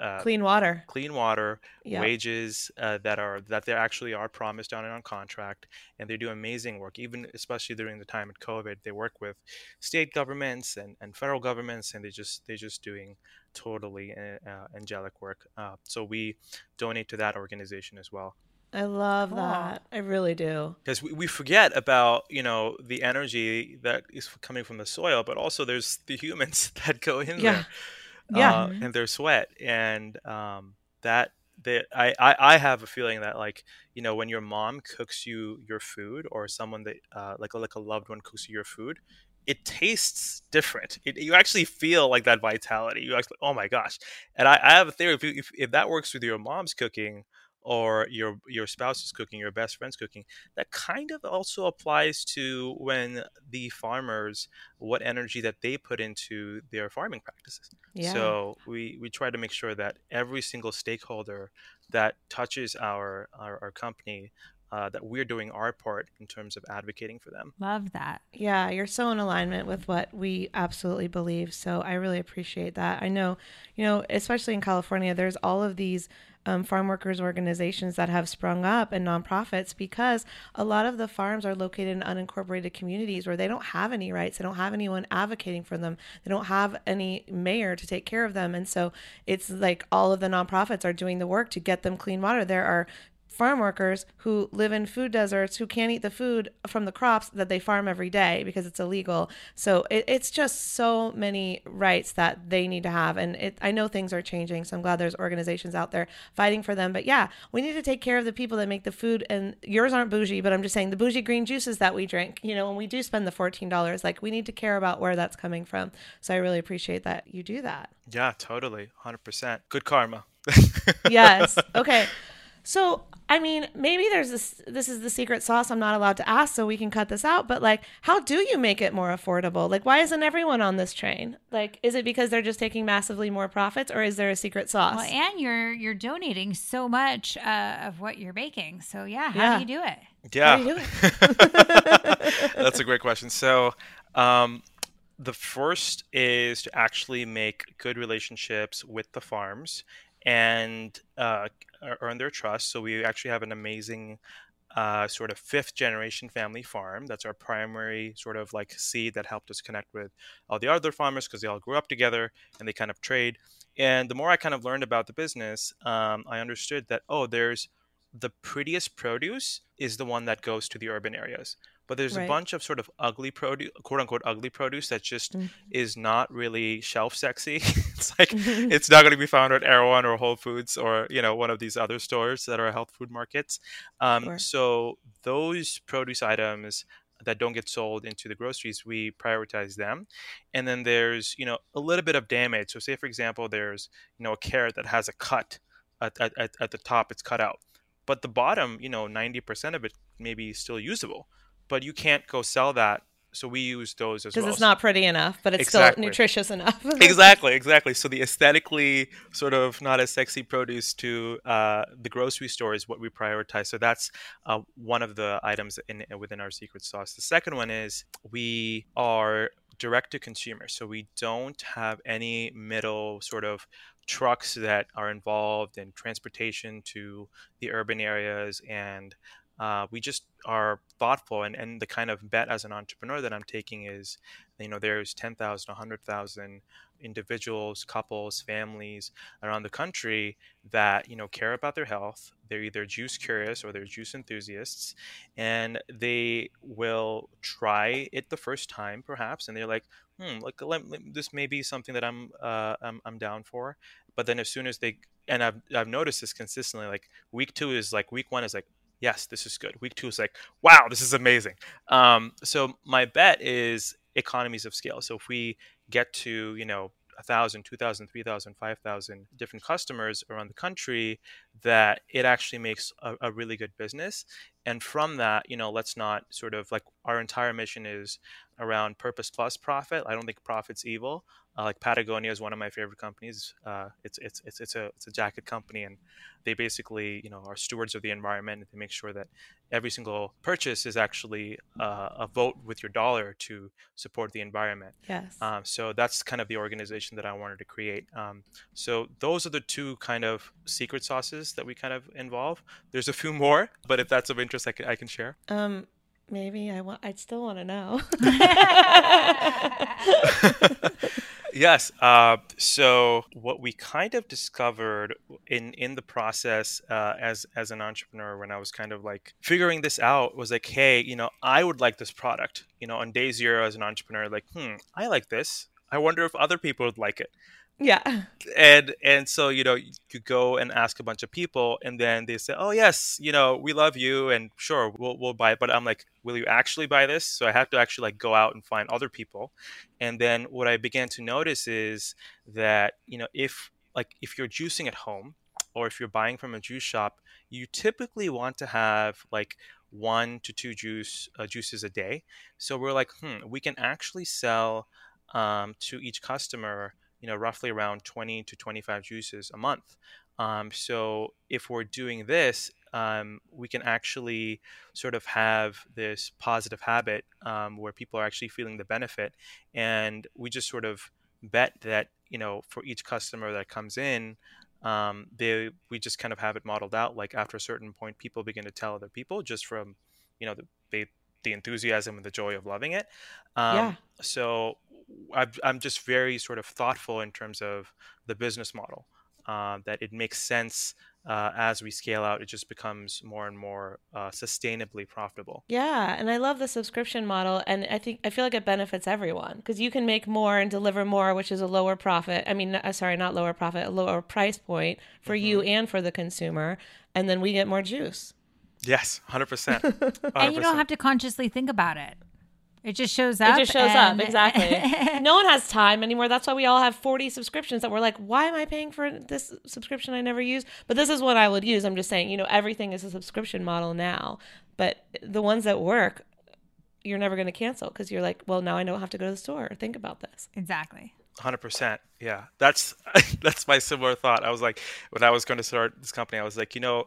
uh, Clean water. clean water, Yep. wages uh, that are that they actually are promised on and on contract, and they do amazing work. Even especially during the time of COVID, they work with state governments and, and federal governments, and they just they're just doing totally uh, uh, angelic work. Uh, so we donate to that organization as well I love Cool. that. I really do. because we, we forget about you know the energy that is coming from the soil, but also there's the humans that go in Yeah. there. Yeah. uh, and their sweat and um, that that I, I I have a feeling that like you know when your mom cooks you your food or someone that uh, like like a loved one cooks you your food it tastes different. It, you actually feel like that vitality. You actually oh my gosh. And I, I have a theory if, if, if that works with your mom's cooking or your your spouse is cooking your best friend's cooking that kind of also applies to when the farmers what energy that they put into their farming practices Yeah. so we, we try to make sure that every single stakeholder that touches our our, our company, uh, that we're doing our part in terms of advocating for them. Love that. Yeah, you're so in alignment with what we absolutely believe. So I really appreciate that. I know, you know, especially in California, there's all of these um, farm workers organizations that have sprung up and nonprofits because a lot of the farms are located in unincorporated communities where they don't have any rights. They don't have anyone advocating for them. They don't have any mayor to take care of them. And so it's like all of the nonprofits are doing the work to get them clean water. There are farm workers who live in food deserts who can't eat the food from the crops that they farm every day because it's illegal. So it, it's just so many rights that they need to have. And it, I know things are changing. So I'm glad there's organizations out there fighting for them. But yeah, we need to take care of the people that make the food. And yours aren't bougie, but I'm just saying the bougie green juices that we drink, you know, when we do spend the $14, like we need to care about where that's coming from. So I really appreciate that you do that. Yeah, totally, hundred percent. Good karma. yes. Okay. So, I mean, maybe there's this this is the secret sauce I'm not allowed to ask so we can cut this out, but like how do you make it more affordable? Like why isn't everyone on this train? Like is it because they're just taking massively more profits or is there a secret sauce? Well, and you're you're donating so much uh, of what you're making. So yeah, how Yeah. do you do it? Yeah, do you do that's a great question. So, um, the first is to actually make good relationships with the farms and uh, earn their trust. So we actually have an amazing uh, sort of fifth generation family farm. That's our primary sort of like seed that helped us connect with all the other farmers because they all grew up together and they kind of trade. And the more I kind of learned about the business, um, I understood that oh, there's the prettiest produce is the one that goes to the urban areas. But there's Right. a bunch of sort of ugly produce, quote unquote ugly produce that just Mm. is not really shelf sexy. it's like it's not going to be found at Erewhon or Whole Foods or you know one of these other stores that are health food markets. Um, Sure. So those produce items that don't get sold into the groceries, we prioritize them. And then there's you know a little bit of damage. So say for example, there's you know a carrot that has a cut at, at, at, the top, it's cut out, but the bottom, you know, 90% of it may be still usable, but you can't go sell that. So we use those as well. Because it's not pretty enough, but it's Exactly. still nutritious enough. exactly, exactly. So the aesthetically sort of not as sexy produce to uh, the grocery store is what we prioritize. So that's uh, one of the items in within our secret sauce. The second one is we are direct to consumer, so we don't have any middle sort of trucks that are involved in transportation to the urban areas and uh, we just are thoughtful and, and the kind of bet as an entrepreneur that i'm taking is you know there's 10000 100000 individuals couples families around the country that you know care about their health. They're either juice curious or they're juice enthusiasts and they will try it the first time perhaps and they're like hmm like let, let- this may be something that i'm uh, I'm, I'm down for. But then as soon as they and I've, I've noticed this consistently like week two is like week one is like yes this is good week two is like wow this is amazing um, so my bet is economies of scale so if we get to you know a thousand, two thousand, three thousand, five thousand different customers around the country, that it actually makes a, a really good business. And from that, you know, let's not sort of like our entire mission is around purpose plus profit. I don't think profit's evil. Uh, like Patagonia is one of my favorite companies. Uh, it's, it's it's it's a it's a jacket company, and they basically you know are stewards of the environment. And they make sure that every single purchase is actually uh, a vote with your dollar to support the environment. Yes. Um, so that's kind of the organization that I wanted to create. Um, so those are the two kind of secret sauces that we kind of involve. There's a few more, but if that's of interest, I can, I can share. Um, maybe I want. I'd still want to know. yes. Uh, so what we kind of discovered in in the process uh, as as an entrepreneur, when I was kind of like figuring this out, was like, hey, you know, I would like this product. You know, on day zero as an entrepreneur, like, hmm, I like this. I wonder if other people would like it. Yeah. and and so you know you go and ask a bunch of people and then they say oh yes you know we love you and sure we'll, we'll buy it. But i'm like will you actually buy this? So i have to actually like go out and find other people. And then what i began to notice is that you know if like if you're juicing at home or if you're buying from a juice shop you typically want to have like one to two juice uh, juices a day. So we're like hmm we can actually sell um, to each customer you know roughly around 20 to 25 juices a month. Um, so if we're doing this um, we can actually sort of have this positive habit um, where people are actually feeling the benefit. And we just sort of bet that you know for each customer that comes in um, they we just kind of have it modeled out. Like after a certain point people begin to tell other people just from you know the they, the enthusiasm and the joy of loving it. Um, Yeah. so I've, i'm just very sort of thoughtful in terms of the business model uh, that it makes sense uh, as we scale out it just becomes more and more uh, sustainably profitable Yeah, and I love the subscription model, and I think I feel like it benefits everyone because you can make more and deliver more, which is a lower profit. I mean, uh, sorry, not lower profit, a lower price point for you and for the consumer, and then we get more juice. yes 100% 100%. And you don't have to consciously think about it. It just shows up. It just shows and- up exactly. no one has time anymore. That's why we all have forty subscriptions that we're like, why am I paying for this subscription I never use? But this is what I would use. I'm just saying, you know, everything is a subscription model now. But the ones that work, you're never going to cancel because you're like, well, now I don't have to go to the store or think about this. exactly. Hundred percent. Yeah, that's that's my similar thought. I was like, when I was going to start this company, I was like, you know,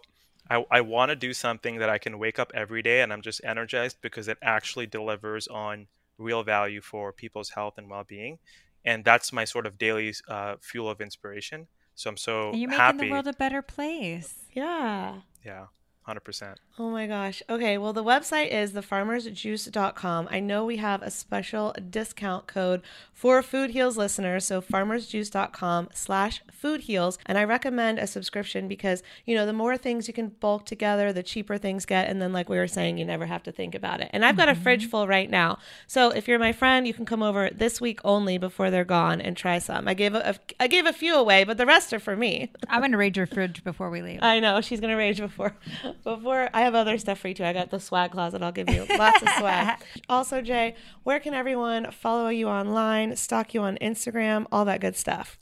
I I want to do something that I can wake up every day and I'm just energized because it actually delivers on real value for people's health and well-being, and that's my sort of daily uh, fuel of inspiration. So I'm so And you're making happy. the world a better place. Yeah. yeah, hundred percent. Oh my gosh. Okay, well, the website is thefarmersjuice.com. I know we have a special discount code for Food Heals listeners, so farmersjuice.com slash food heals. And I recommend a subscription because, you know, the more things you can bulk together, the cheaper things get. And then, like we were saying, you never have to think about it. And I've got a mm-hmm. fridge full right now. So if you're my friend, you can come over this week only before they're gone and try some. I gave a, a I gave a few away, but the rest are for me. I'm going to raid your fridge before we leave. I know she's gonna rage before. Before I have other stuff for you too. I got the swag closet. I'll give you lots of swag. Also, Jay, where can everyone follow you online, stalk you on Instagram, all that good stuff?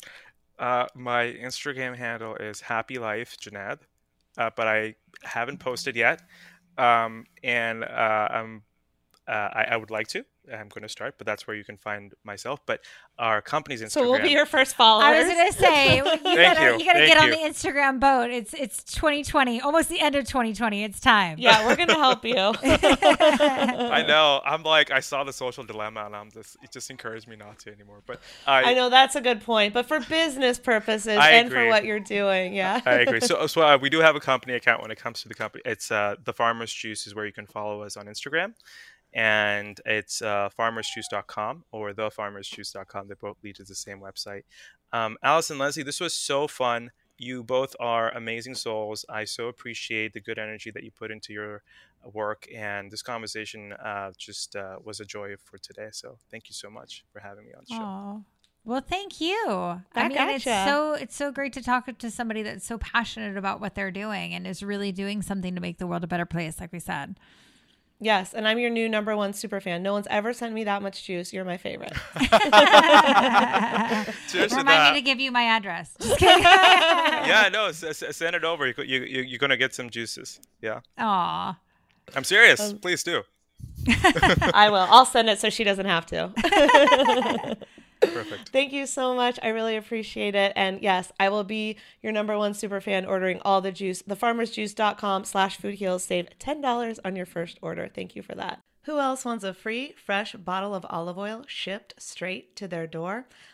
Uh, my Instagram handle is Happy Life Junaid, uh, but I haven't posted yet, um, and uh, I'm uh, I, I would like to. I'm going to start, but that's where you can find myself. But our company's Instagram. So we'll be your first followers. I was gonna say you gotta you. you, gotta get on the Instagram boat. It's it's 2020, almost the end of 2020. It's time. yeah, we're gonna help you. I know. I'm like I saw the social dilemma, and I'm just it just encouraged me not to anymore. But I, I know that's a good point, but for business purposes I and for what you're doing, yeah. I agree. So, so uh, we do have a company account when it comes to the company. It's uh, the Farmers Juice is where you can follow us on Instagram, and it's uh, farmersjuice.com or thefarmersjuice.com. They both lead to the same website. Um, Alice and Leslie, this was so fun. You both are amazing souls. I so appreciate the good energy that you put into your work, and this conversation uh, just uh, was a joy for today. So, thank you so much for having me on the show. Aw. Well, thank you. I Back mean, at it's so it's so great to talk to somebody that's so passionate about what they're doing and is really doing something to make the world a better place, like we said. Yes, and I'm your new number one super fan. No one's ever sent me that much juice. You're my favorite. Cheers to Remind that. me to give you my address. Just kidding. yeah, no, s- s- send it over. You, you, you, you're gonna get some juices. Yeah. Aw. I'm serious. Um, Please do. I will. I'll send it so she doesn't have to. Perfect. Thank you so much. I really appreciate it. And yes, I will be your number one super fan ordering all the juice. Thefarmersjuice.com slash food heals. Save $10 on your first order. Thank you for that. Who else wants a free, fresh bottle of olive oil shipped straight to their door?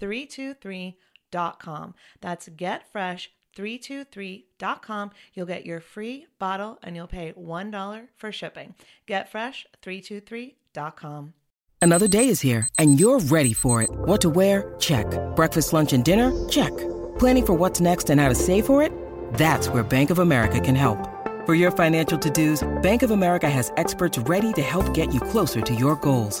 323.com. That's getfresh323.com. You'll get your free bottle and you'll pay $1 for shipping. Getfresh323.com. Another day is here and you're ready for it. What to wear? Check. Breakfast, lunch, and dinner? Check. Planning for what's next and how to save for it? That's where Bank of America can help. For your financial to-dos, Bank of America has experts ready to help get you closer to your goals.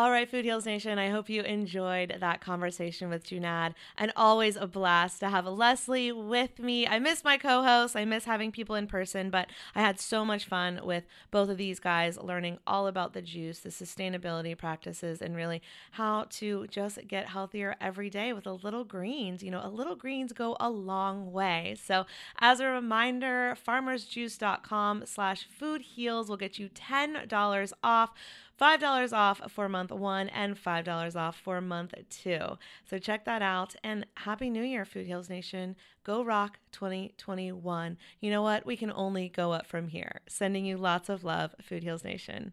All right, Food Heals Nation, I hope you enjoyed that conversation with Junaid. And always a blast to have Leslie with me. I miss my co host, I miss having people in person, but I had so much fun with both of these guys learning all about the juice, the sustainability practices, and really how to just get healthier every day with a little greens. You know, a little greens go a long way. So, as a reminder, farmersjuice.com slash food heals will get you $10 off $5 off for month one and $5 off for month two. So check that out. And Happy New Year, Food Heals Nation. Go Rock 2021. You know what? We can only go up from here. Sending you lots of love, Food Heals Nation.